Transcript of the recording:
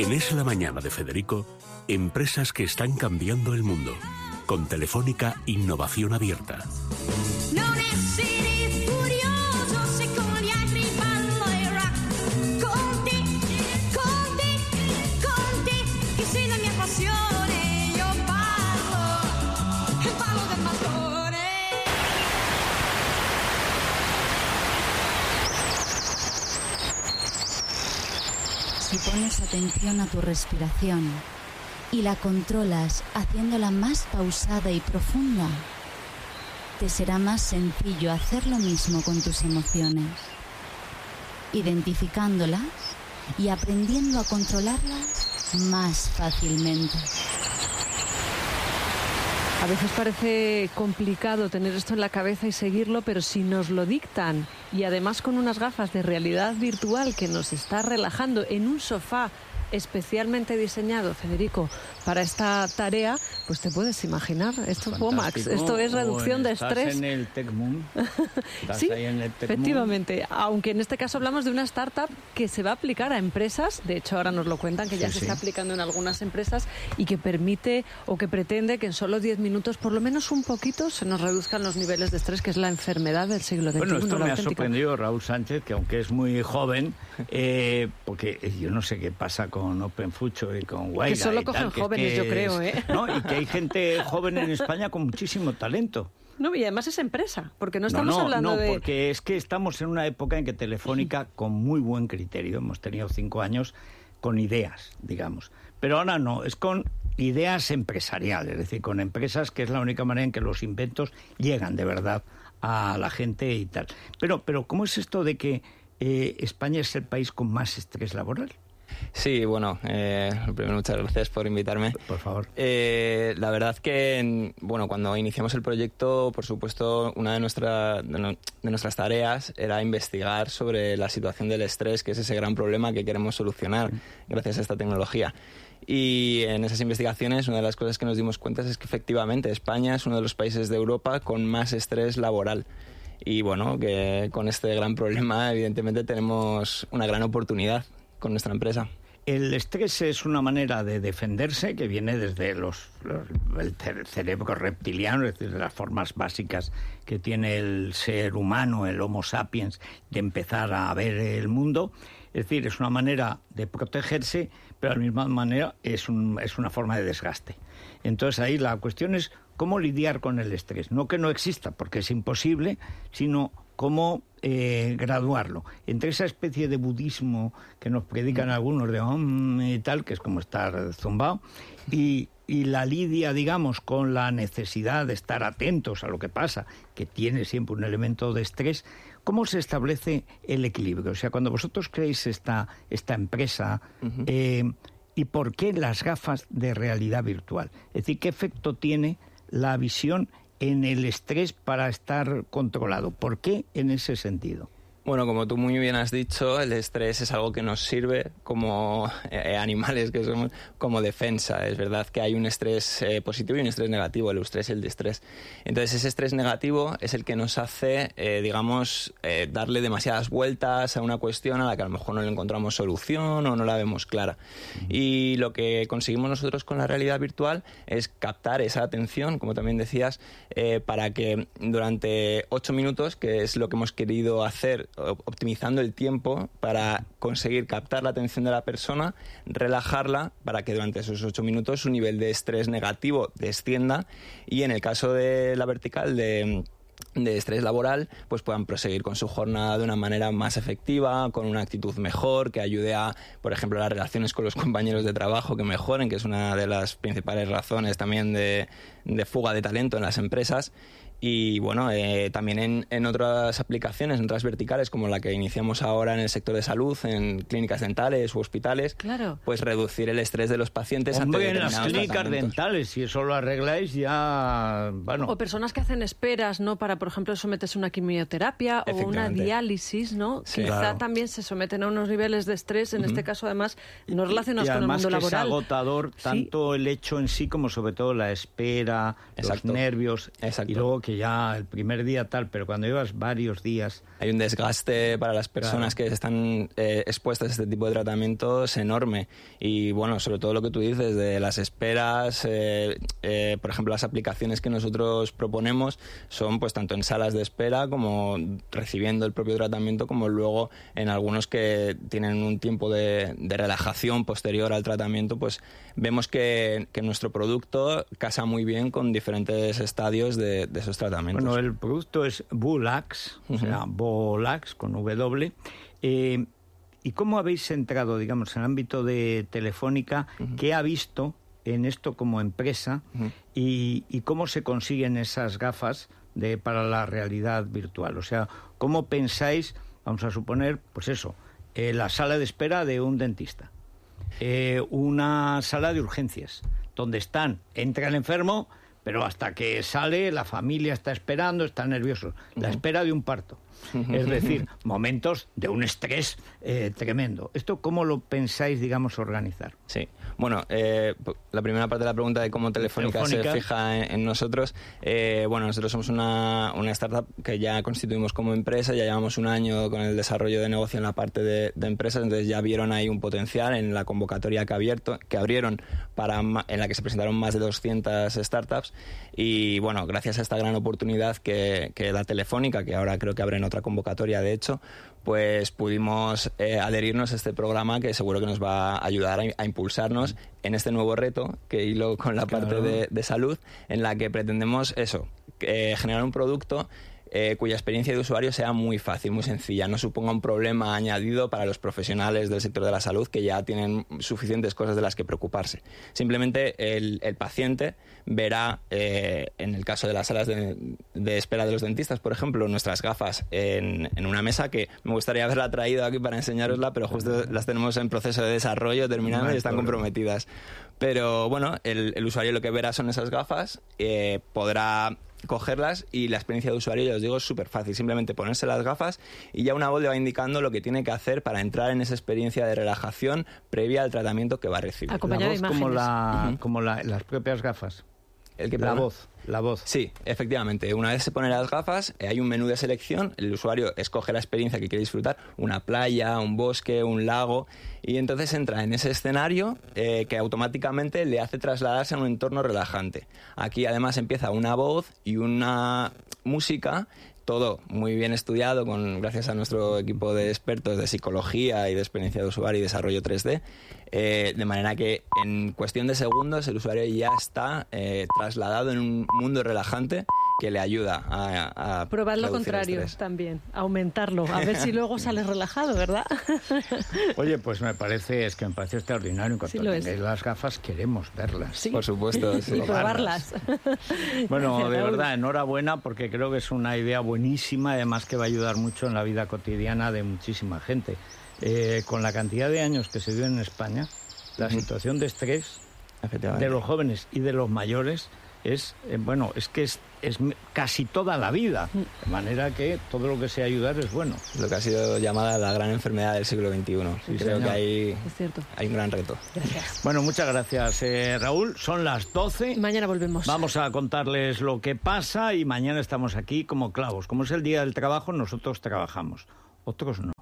En Es la Mañana de Federico, empresas que están cambiando el mundo. Con Telefónica Innovación Abierta. A tu respiración y la controlas haciéndola más pausada y profunda, te será más sencillo hacer lo mismo con tus emociones, identificándolas y aprendiendo a controlarlas más fácilmente. A veces parece complicado tener esto en la cabeza y seguirlo, pero si nos lo dictan y además con unas gafas de realidad virtual que nos está relajando en un sofá especialmente diseñado, Federico, para esta tarea, pues te puedes imaginar. Esto es WOMAX, esto es reducción de estrés. en el TechMoon. Estás Sí, en el Tech Moon. efectivamente. Aunque en este caso hablamos de una startup que se va a aplicar a empresas, de hecho ahora nos lo cuentan que ya Sí, se sí. está aplicando en algunas empresas y que permite o que pretende que en solo 10 minutos, por lo menos un poquito, se nos reduzcan los niveles de estrés, que es la enfermedad del siglo XXI. Bueno, esto me ha sorprendido Raúl Sánchez, que aunque es muy joven, eh, porque yo no sé qué pasa con Open Future y con Guaira Que solo tal, cogen es jóvenes, que yo creo, ¿eh? ¿no? Y que hay gente joven en España con muchísimo talento. No, y además es empresa, porque no No, estamos no, hablando no, de... porque es que estamos en una época en que Telefónica, con muy buen criterio, hemos tenido cinco años con ideas, digamos. Pero ahora no, es con ideas empresariales, es decir, con empresas que es la única manera en que los inventos llegan de verdad a la gente y tal. Pero, pero ¿cómo es esto de que eh, España es el país con más estrés laboral? Sí, bueno, eh, primero, muchas gracias por invitarme. Por favor. Eh, la verdad que, en- bueno, cuando iniciamos el proyecto, por supuesto, una de, nuestra- de, no- de nuestras tareas era investigar sobre la situación del estrés, que es ese gran problema que queremos solucionar gracias a esta tecnología. Y en esas investigaciones, una de las cosas que nos dimos cuenta es que efectivamente España es uno de los países de Europa con más estrés laboral. Y bueno, que con este gran problema, evidentemente, tenemos una gran oportunidad con nuestra empresa. El estrés es una manera de defenderse que viene desde los, el cere- cerebro reptiliano, es decir, de las formas básicas que tiene el ser humano, el Homo sapiens, de empezar a ver el mundo. Es decir, es una manera de protegerse, pero a la misma manera es, un- es una forma de desgaste. Entonces ahí la cuestión es cómo lidiar con el estrés. No que no exista, porque es imposible, sino cómo eh, graduarlo. Entre esa especie de budismo que nos predican algunos de Om y tal, que es como estar zumbado, y, y la lidia, digamos, con la necesidad de estar atentos a lo que pasa, que tiene siempre un elemento de estrés, ¿cómo se establece el equilibrio? O sea, cuando vosotros creéis esta, esta empresa, eh, ¿y por qué las gafas de realidad virtual? Es decir, ¿qué efecto tiene la visión en el estrés para estar controlado? ¿Por qué en ese sentido? Bueno, como tú muy bien has dicho, el estrés es algo que nos sirve como eh, animales que somos como defensa. Es verdad que hay un estrés eh, positivo y un estrés negativo, el estrés y el distrés. Entonces, ese estrés negativo es el que nos hace, eh, digamos, eh, darle demasiadas vueltas a una cuestión a la que a lo mejor no le encontramos solución o no la vemos clara. Y lo que conseguimos nosotros con la realidad virtual es captar esa atención, como también decías, eh, para que durante ocho minutos, que es lo que hemos querido hacer, optimizando el tiempo para conseguir captar la atención de la persona, relajarla para que durante esos ocho minutos su nivel de estrés negativo descienda y en el caso de la vertical de de estrés laboral, pues puedan proseguir con su jornada de una manera más efectiva, con una actitud mejor, que ayude a, por ejemplo, las relaciones con los compañeros de trabajo que mejoren, que es una de las principales razones también de, de fuga de talento en las empresas. Y bueno, eh, también en, en otras aplicaciones, en otras verticales, como la que iniciamos ahora en el sector de salud, en clínicas dentales u hospitales, Claro. pues reducir el estrés de los pacientes ante Hombre, en las clínicas dentales, si eso lo arregláis ya, bueno, O personas que hacen esperas, ¿no? Para, por ejemplo, someterse a una quimioterapia o una diálisis, ¿no? Sí. Quizá Claro. también se someten a unos niveles de estrés, en este caso, además, no relacionados y con el mundo que laboral. es agotador Sí. tanto el hecho en sí como sobre todo la espera, Exacto. los nervios Exacto. y luego que ya el primer día tal, pero cuando llevas varios días... Hay un desgaste para las personas que están eh, expuestas a este tipo de tratamientos enorme. Y bueno, sobre todo lo que tú dices de las esperas, eh, eh, por ejemplo, las aplicaciones que nosotros proponemos son pues tanto en salas de espera como recibiendo el propio tratamiento, como luego en algunos que tienen un tiempo de, de relajación posterior al tratamiento, pues vemos que, que nuestro producto casa muy bien con diferentes estadios de, de esos tratamientos. Bueno, el producto es Bolax, o sea, Bolax con W. Eh, ¿Y cómo habéis entrado, digamos, en el ámbito de Telefónica? ¿Qué ha visto en esto como empresa? y, y cómo se consiguen esas gafas de, para la realidad virtual? O sea, ¿cómo pensáis, vamos a suponer, pues eso, eh, la sala de espera de un dentista? eh, una sala de urgencias, donde están, entra el enfermo, pero hasta que sale la familia está esperando, está nervioso. La espera de un parto. Es decir, momentos de un estrés eh, tremendo. ¿Esto cómo lo pensáis, digamos, organizar? Sí. Bueno, eh, la primera parte de la pregunta de cómo Telefónica, Telefónica. se fija en, en nosotros. eh, bueno, nosotros somos una, una startup que ya constituimos como empresa, ya llevamos un año con el desarrollo de negocio en la parte de, de empresas, entonces ya vieron ahí un potencial en la convocatoria que, abierto, que abrieron para, en la que se presentaron más de 200 startups. Y bueno, gracias a esta gran oportunidad que, que da Telefónica, que ahora creo que abren otra convocatoria, de hecho, pues pudimos eh, adherirnos a este programa que seguro que nos va a ayudar a, a impulsarnos en este nuevo reto que hilo con la parte de salud, en la que pretendemos eso, eh, generar un producto eh, cuya experiencia de usuario sea muy fácil, muy sencilla, no suponga un problema añadido para los profesionales del sector de la salud que ya tienen suficientes cosas de las que preocuparse. Simplemente el, el paciente verá, eh, en el caso de las salas de, de espera de los dentistas, por ejemplo, nuestras gafas en, en una mesa que me gustaría haberla traído aquí para enseñarosla, pero justo las tenemos en proceso de desarrollo hay y están comprometidas. Pero bueno, el, el usuario lo que verá son esas gafas, eh, podrá cogerlas y la experiencia de usuario, ya os digo, es súper fácil. Simplemente ponerse las gafas y ya una voz le va indicando lo que tiene que hacer para entrar en esa experiencia de relajación previa al tratamiento que va a recibir. Acompañar la voz como, imágenes. la, como la- las propias gafas. El que la voz, la voz. Sí, efectivamente. Una vez se pone las gafas, hay un menú de selección, el usuario escoge la experiencia que quiere disfrutar, una playa, un bosque, un lago, y entonces entra en ese escenario eh, que automáticamente le hace trasladarse a un entorno relajante. Aquí además empieza una voz y una música todo muy bien estudiado con gracias a nuestro equipo de expertos de psicología y de experiencia de usuario y desarrollo 3D, eh, de manera que en cuestión de segundos el usuario ya está eh, trasladado en un mundo relajante que le ayuda a, a Probar lo contrario también, aumentarlo, a ver si luego sales relajado, ¿verdad? Oye, pues me parece, es que me parece extraordinario. En cuanto Sí es. las gafas, queremos verlas. Sí. Por supuesto, sí. y probarlas. Bueno, Gracias, de verdad, enhorabuena porque creo que es una idea buenísima, además que va a ayudar mucho en la vida cotidiana de muchísima gente. Eh, con la cantidad de años que se vive en España, la situación de estrés de los jóvenes y de los mayores es, eh, bueno, es que es, es casi toda la vida. De manera que todo lo que sea ayudar es bueno. Lo que ha sido llamada la gran enfermedad del siglo XXI. Sí, Creo señor. que hay, Es cierto. hay un gran reto. Gracias. Bueno, muchas gracias, eh, Raúl. Son las 12. Mañana volvemos. Vamos a contarles lo que pasa y mañana estamos aquí como clavos. Como es el día del trabajo, nosotros trabajamos. Otros no.